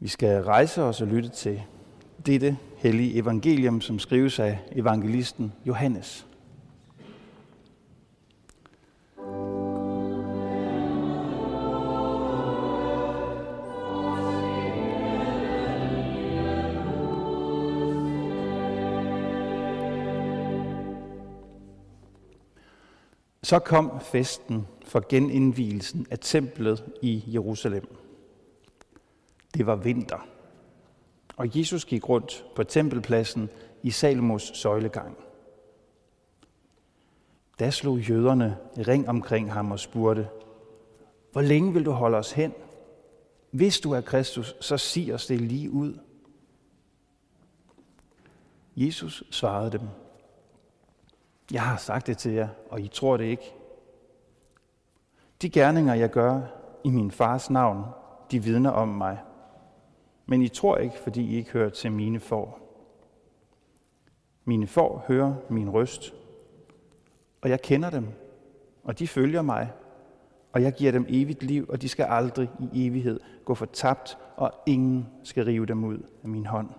Vi skal rejse os og lytte til dette hellige evangelium, som skrives af evangelisten Johannes. Så kom festen for genindvielsen af templet i Jerusalem. Det var vinter, og Jesus gik rundt på tempelpladsen i Salmos søjlegang. Da slog jøderne ring omkring ham og spurgte, hvor længe vil du holde os hen? Hvis du er Kristus, så sig os det lige ud. Jesus svarede dem, jeg har sagt det til jer, og I tror det ikke. De gerninger, jeg gør i min fars navn, de vidner om mig. Men I tror ikke, fordi I ikke hører til mine får. Mine får hører min røst, og jeg kender dem, og de følger mig, og jeg giver dem evigt liv, og de skal aldrig i evighed gå fortabt, og ingen skal rive dem ud af min hånd.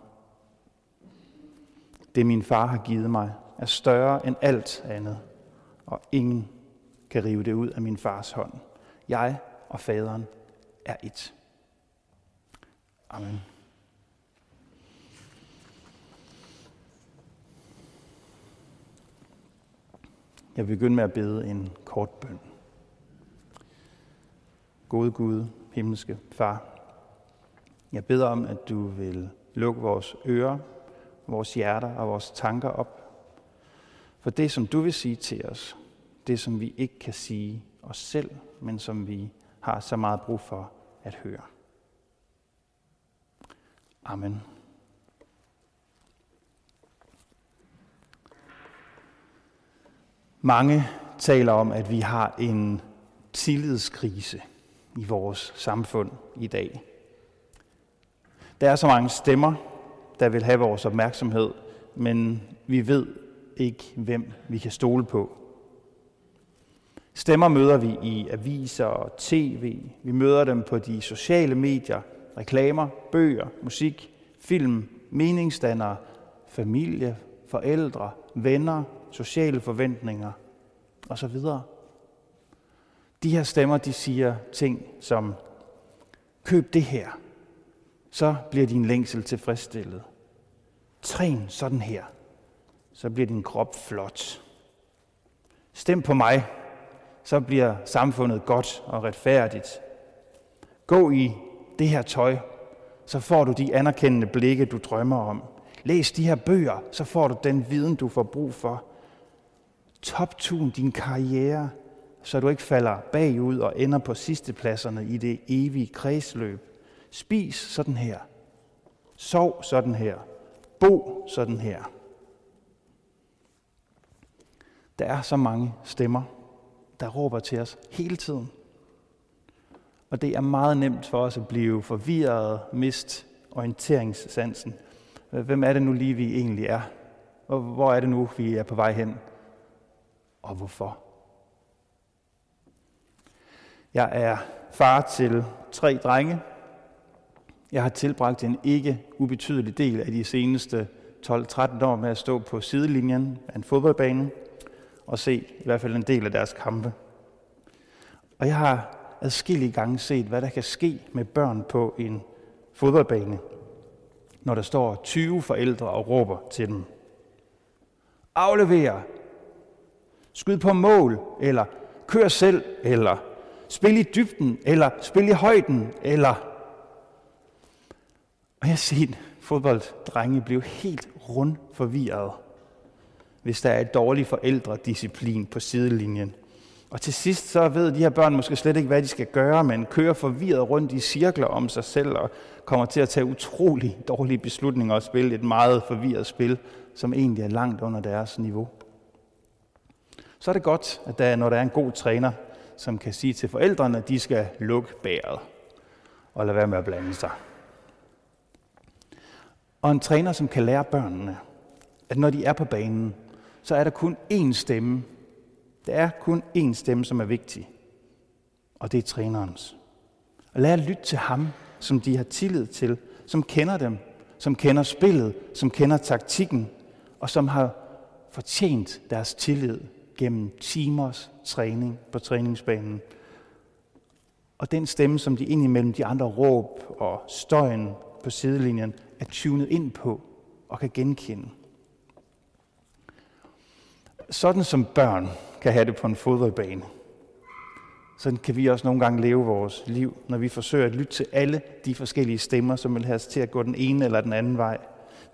Det min far har givet mig, er større end alt andet, og ingen kan rive det ud af min fars hånd. Jeg og faderen er et. Amen. Jeg vil begynde med at bede en kort bøn. Gode Gud, himmelske Far, jeg beder om, at du vil lukke vores ører, vores hjerter og vores tanker op for det, som du vil sige til os, det, som vi ikke kan sige os selv, men som vi har så meget brug for at høre. Amen. Mange taler om, at vi har en tillidskrise i vores samfund i dag. Der er så mange stemmer, der vil have vores opmærksomhed, men vi ved ikke, hvem vi kan stole på. Stemmer møder vi i aviser og tv. Vi møder dem på de sociale medier, reklamer, bøger, musik, film, meningsdannere, familie, forældre, venner, sociale forventninger osv. De her stemmer, de siger ting som, køb det her, så bliver din længsel tilfredsstillet. Træn sådan her, så bliver din krop flot. Stem på mig, så bliver samfundet godt og retfærdigt. Gå i det her tøj, så får du de anerkendende blikke, du drømmer om. Læs de her bøger, så får du den viden, du får brug for. Toptun din karriere, så du ikke falder bagud og ender på sidstepladserne i det evige kredsløb. Spis sådan her. Sov sådan her. Bo sådan her. Der er så mange stemmer, der råber til os hele tiden. Og det er meget nemt for os at blive forvirret, mist orienteringssansen. Hvem er det nu lige, vi egentlig er? Og Hvor er det nu, vi er på vej hen? Og hvorfor? Jeg er far til tre drenge. Jeg har tilbragt en ikke ubetydelig del af de seneste 12-13 år med at stå på sidelinjen af en fodboldbane – og se i hvert fald en del af deres kampe. Og jeg har adskillige gange set, hvad der kan ske med børn på en fodboldbane, når der står 20 forældre og råber til dem. Aflever, skyd på mål, eller kør selv, eller spil i dybden, eller spil i højden, eller... Og jeg har set fodbolddrenge blive helt rundt forvirret hvis der er et dårlig forældredisciplin på sidelinjen. Og til sidst så ved de her børn måske slet ikke, hvad de skal gøre, men kører forvirret rundt i cirkler om sig selv og kommer til at tage utrolig dårlige beslutninger og spille et meget forvirret spil, som egentlig er langt under deres niveau. Så er det godt, at der, når der er en god træner, som kan sige til forældrene, at de skal lukke bæret og lade være med at blande sig. Og en træner, som kan lære børnene, at når de er på banen, så er der kun én stemme. Der er kun én stemme, som er vigtig, og det er trænerens. Og lad at lytte til ham, som de har tillid til, som kender dem, som kender spillet, som kender taktikken, og som har fortjent deres tillid gennem timers træning på træningsbanen. Og den stemme, som de indimellem de andre råb og støjen på sidelinjen er tunet ind på og kan genkende. Sådan som børn kan have det på en fodboldbane, sådan kan vi også nogle gange leve vores liv, når vi forsøger at lytte til alle de forskellige stemmer, som vil have os til at gå den ene eller den anden vej.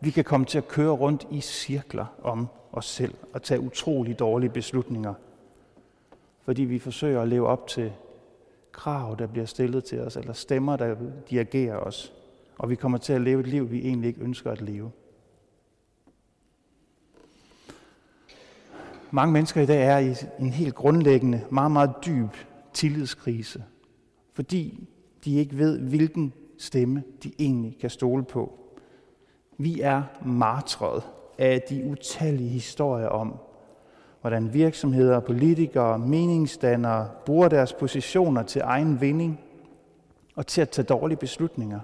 Vi kan komme til at køre rundt i cirkler om os selv og tage utrolig dårlige beslutninger, fordi vi forsøger at leve op til krav, der bliver stillet til os, eller stemmer, der dirigerer os, og vi kommer til at leve et liv, vi egentlig ikke ønsker at leve. Mange mennesker i dag er i en helt grundlæggende, meget, meget dyb tillidskrise, fordi de ikke ved, hvilken stemme de egentlig kan stole på. Vi er martret af de utallige historier om, hvordan virksomheder, politikere, meningsdannere bruger deres positioner til egen vinding og til at tage dårlige beslutninger.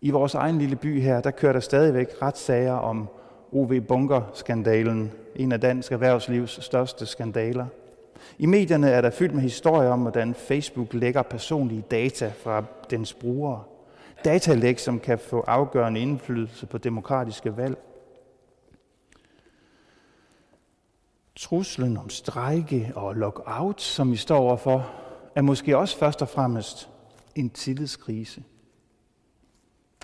I vores egen lille by her, der kører der stadigvæk retssager om OV Bunker-skandalen, en af dansk erhvervslivs største skandaler. I medierne er der fyldt med historier om, hvordan Facebook lægger personlige data fra dens brugere. Datalæg, som kan få afgørende indflydelse på demokratiske valg. Truslen om strejke og lockout, som vi står overfor, er måske også først og fremmest en tillidskrise.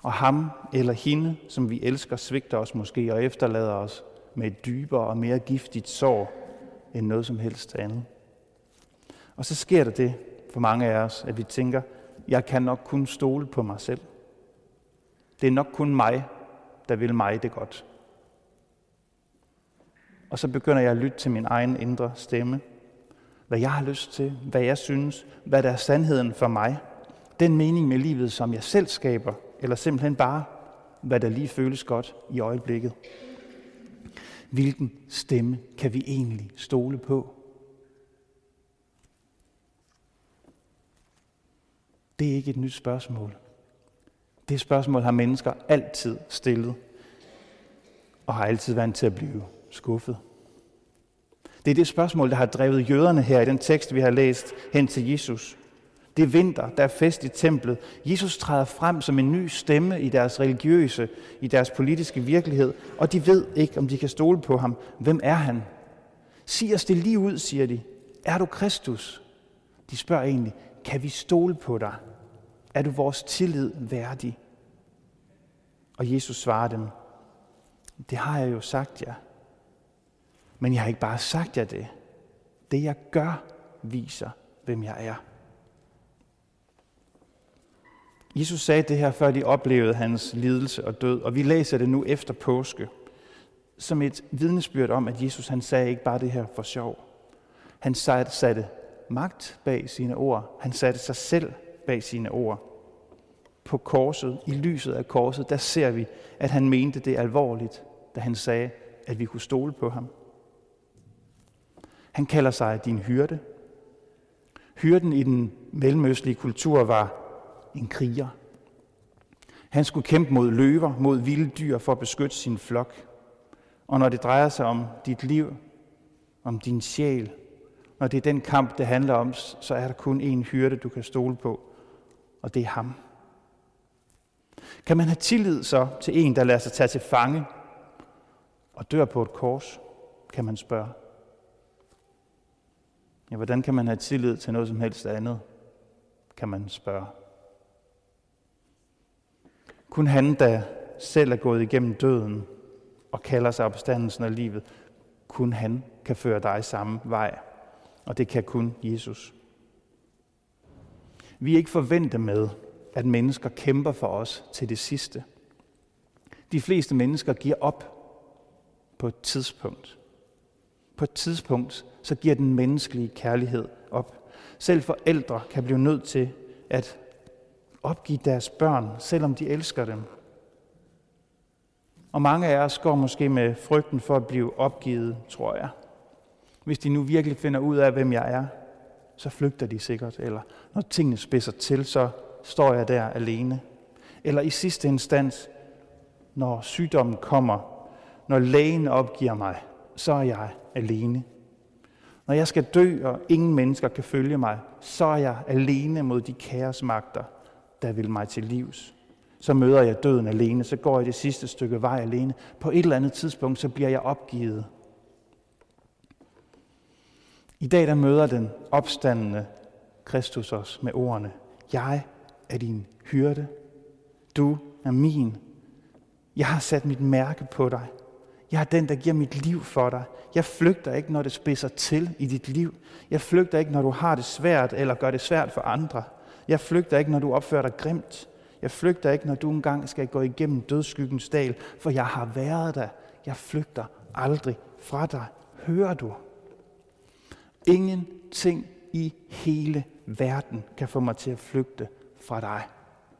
Og ham eller hende, som vi elsker, svigter os måske og efterlader os med et dybere og mere giftigt sår end noget som helst andet. Og så sker der det for mange af os, at vi tænker, jeg kan nok kun stole på mig selv. Det er nok kun mig, der vil mig det godt. Og så begynder jeg at lytte til min egen indre stemme. Hvad jeg har lyst til, hvad jeg synes, hvad der er sandheden for mig. Den mening med livet, som jeg selv skaber, eller simpelthen bare, hvad der lige føles godt i øjeblikket. Hvilken stemme kan vi egentlig stole på? Det er ikke et nyt spørgsmål. Det spørgsmål har mennesker altid stillet, og har altid været til at blive skuffet. Det er det spørgsmål, der har drevet jøderne her i den tekst, vi har læst hen til Jesus. Det er vinter, der er fest i templet. Jesus træder frem som en ny stemme i deres religiøse, i deres politiske virkelighed, og de ved ikke, om de kan stole på ham. Hvem er han? Sig os det lige ud, siger de. Er du Kristus? De spørger egentlig, kan vi stole på dig? Er du vores tillid værdig? Og Jesus svarer dem, det har jeg jo sagt jer. Men jeg har ikke bare sagt jer det. Det jeg gør, viser, hvem jeg er. Jesus sagde det her, før de oplevede hans lidelse og død, og vi læser det nu efter påske, som et vidnesbyrd om, at Jesus han sagde ikke bare det her for sjov. Han satte magt bag sine ord. Han satte sig selv bag sine ord. På korset, i lyset af korset, der ser vi, at han mente det alvorligt, da han sagde, at vi kunne stole på ham. Han kalder sig din hyrde. Hyrden i den mellemøstlige kultur var en kriger. Han skulle kæmpe mod løver, mod vilde dyr for at beskytte sin flok. Og når det drejer sig om dit liv, om din sjæl, når det er den kamp, det handler om, så er der kun én hyrde, du kan stole på, og det er ham. Kan man have tillid så til en, der lader sig tage til fange og dør på et kors, kan man spørge. Ja, hvordan kan man have tillid til noget som helst andet, kan man spørge. Kun han, der selv er gået igennem døden og kalder sig opstandelsen af livet, kun han kan føre dig samme vej. Og det kan kun Jesus. Vi er ikke forventet med, at mennesker kæmper for os til det sidste. De fleste mennesker giver op på et tidspunkt. På et tidspunkt, så giver den menneskelige kærlighed op. Selv forældre kan blive nødt til at opgive deres børn, selvom de elsker dem. Og mange af os går måske med frygten for at blive opgivet, tror jeg. Hvis de nu virkelig finder ud af, hvem jeg er, så flygter de sikkert. Eller når tingene spidser til, så står jeg der alene. Eller i sidste instans, når sygdommen kommer, når lægen opgiver mig, så er jeg alene. Når jeg skal dø, og ingen mennesker kan følge mig, så er jeg alene mod de kaosmagter, der vil mig til livs. Så møder jeg døden alene, så går jeg det sidste stykke vej alene. På et eller andet tidspunkt, så bliver jeg opgivet. I dag der møder den opstandende Kristus os med ordene, jeg er din hyrde, du er min. Jeg har sat mit mærke på dig. Jeg er den, der giver mit liv for dig. Jeg flygter ikke, når det spidser til i dit liv. Jeg flygter ikke, når du har det svært eller gør det svært for andre. Jeg flygter ikke, når du opfører dig grimt. Jeg flygter ikke, når du engang skal gå igennem dødskyggens dal, for jeg har været der. Jeg flygter aldrig fra dig. Hører du? Ingenting i hele verden kan få mig til at flygte fra dig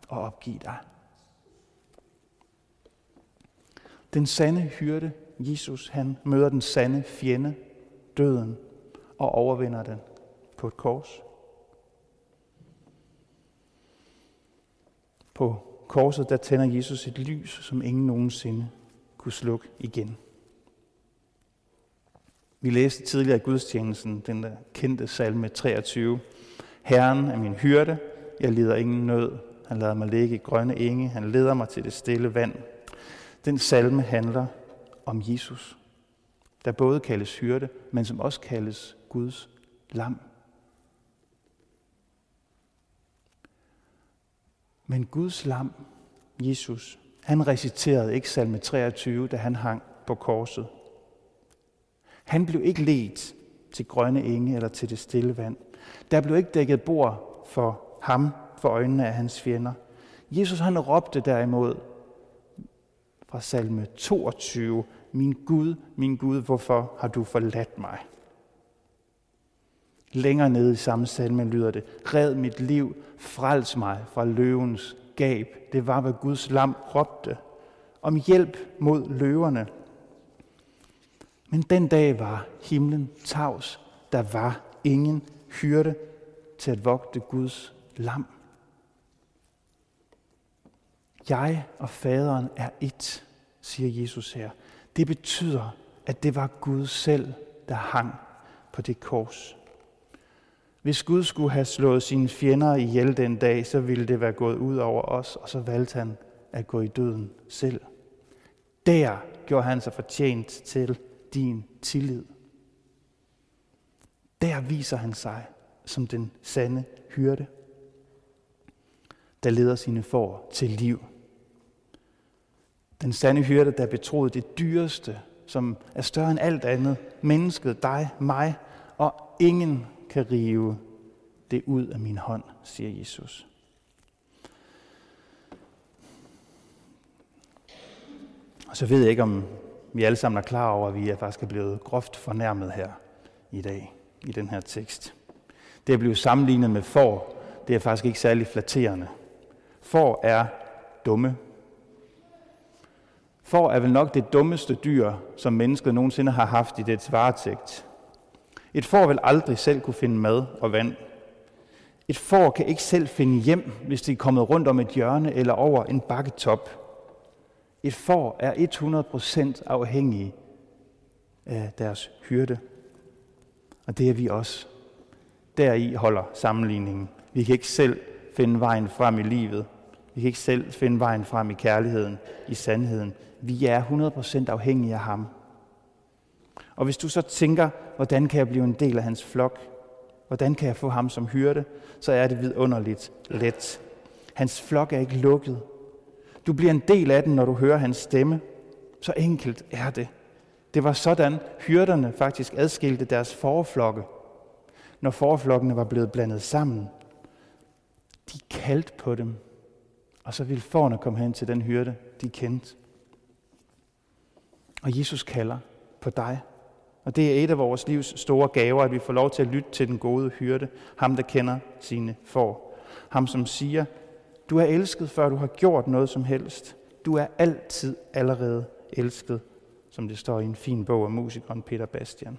og opgive dig. Den sande hyrde, Jesus, han møder den sande fjende, døden, og overvinder den på et kors. På korset, der tænder Jesus et lys, som ingen nogensinde kunne slukke igen. Vi læste tidligere i gudstjenesten den der kendte salme 23. Herren er min hyrde, jeg lider ingen nød. Han lader mig ligge i grønne enge, han leder mig til det stille vand. Den salme handler om Jesus, der både kaldes hyrde, men som også kaldes Guds lam. Men Guds lam, Jesus, han reciterede ikke salme 23, da han hang på korset. Han blev ikke ledt til grønne enge eller til det stille vand. Der blev ikke dækket bord for ham for øjnene af hans fjender. Jesus han råbte derimod fra salme 22, Min Gud, min Gud, hvorfor har du forladt mig? Længere nede i samme salme lyder det, Red mit liv, frels mig fra løvens gab. Det var, hvad Guds lam råbte. Om hjælp mod løverne. Men den dag var himlen tavs. Der var ingen hyrde til at vogte Guds lam. Jeg og faderen er et, siger Jesus her. Det betyder, at det var Gud selv, der hang på det kors. Hvis Gud skulle have slået sine fjender ihjel den dag, så ville det være gået ud over os, og så valgte han at gå i døden selv. Der gjorde han sig fortjent til din tillid. Der viser han sig som den sande hyrde, der leder sine får til liv. Den sande hyrde, der betroede det dyreste, som er større end alt andet, mennesket, dig, mig, og ingen kan rive det ud af min hånd, siger Jesus. Og så ved jeg ikke, om vi alle sammen er klar over, at vi er faktisk er blevet groft fornærmet her i dag, i den her tekst. Det at blive sammenlignet med får, det er faktisk ikke særlig flatterende. Får er dumme. Får er vel nok det dummeste dyr, som mennesket nogensinde har haft i dets varetægt. Et får vil aldrig selv kunne finde mad og vand. Et får kan ikke selv finde hjem, hvis det er kommet rundt om et hjørne eller over en bakketop. Et får er 100% afhængig af deres hyrde. Og det er vi også. Deri holder sammenligningen. Vi kan ikke selv finde vejen frem i livet. Vi kan ikke selv finde vejen frem i kærligheden, i sandheden. Vi er 100% afhængige af ham. Og hvis du så tænker, hvordan kan jeg blive en del af hans flok? Hvordan kan jeg få ham som hyrde? Så er det vidunderligt let. Hans flok er ikke lukket. Du bliver en del af den, når du hører hans stemme. Så enkelt er det. Det var sådan, hyrderne faktisk adskilte deres forflokke, når forflokkene var blevet blandet sammen. De kaldte på dem, og så ville forne komme hen til den hyrde, de kendte. Og Jesus kalder på dig. Og det er et af vores livs store gaver, at vi får lov til at lytte til den gode hyrde, ham der kender sine får. Ham som siger, du er elsket, før du har gjort noget som helst. Du er altid allerede elsket, som det står i en fin bog af musikeren Peter Bastian.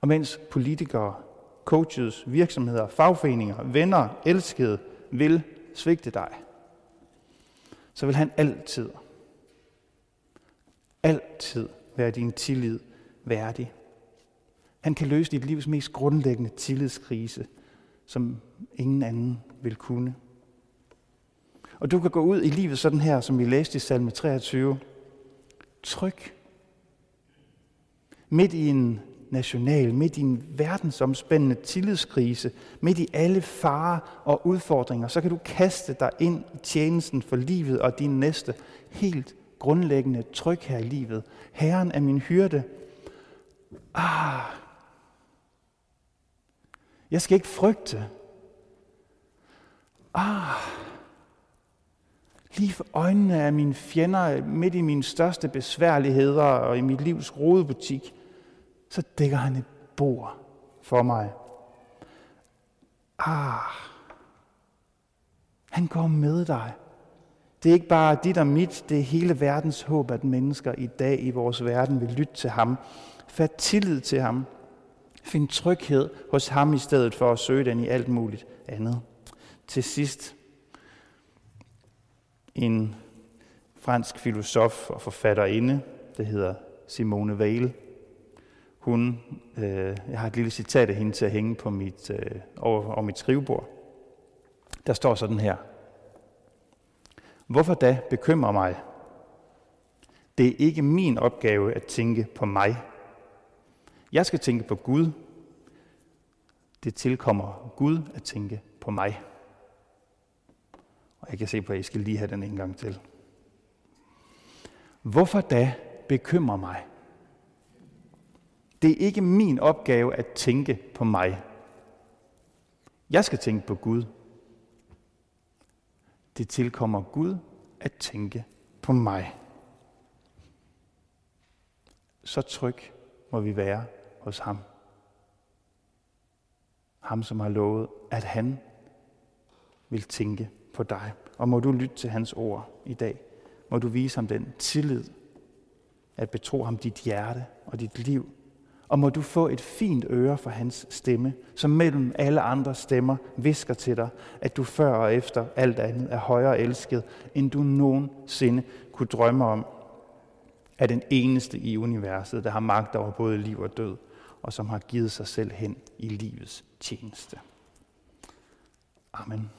Og mens politikere, coaches, virksomheder, fagforeninger, venner, elskede vil svigte dig, så vil han altid, altid være din tillid værdig. Han kan løse dit livs mest grundlæggende tillidskrise, som ingen anden vil kunne. Og du kan gå ud i livet sådan her, som vi læste i salme 23. Tryk. Midt i en national, midt i en verdensomspændende tillidskrise, midt i alle farer og udfordringer, så kan du kaste dig ind i tjenesten for livet og din næste helt grundlæggende tryg her i livet. Herren er min hyrde. Ah, jeg skal ikke frygte. Ah, lige for øjnene af mine fjender, midt i mine største besværligheder og i mit livs rodebutik, så dækker han et bord for mig. Ah, han går med dig. Det er ikke bare dit og mit, det er hele verdens håb, at mennesker i dag i vores verden vil lytte til ham. Fat tillid til ham. Find tryghed hos ham i stedet for at søge den i alt muligt andet. Til sidst, en fransk filosof og forfatterinde, der hedder Simone Weil. Hun, øh, jeg har et lille citat af hende til at hænge på mit, øh, over, over mit skrivebord. Der står sådan her. Hvorfor da bekymre mig? Det er ikke min opgave at tænke på mig. Jeg skal tænke på Gud. Det tilkommer Gud at tænke på mig. Og jeg kan se på, at I skal lige have den en gang til. Hvorfor da bekymre mig? Det er ikke min opgave at tænke på mig. Jeg skal tænke på Gud. Det tilkommer Gud at tænke på mig. Så tryg må vi være hos ham. Ham, som har lovet, at han vil tænke på dig. Og må du lytte til hans ord i dag. Må du vise ham den tillid, at betro ham dit hjerte og dit liv. Og må du få et fint øre for hans stemme, som mellem alle andre stemmer visker til dig, at du før og efter alt andet er højere elsket, end du nogensinde kunne drømme om, er den eneste i universet, der har magt over både liv og død, og som har givet sig selv hen i livets tjeneste. Amen.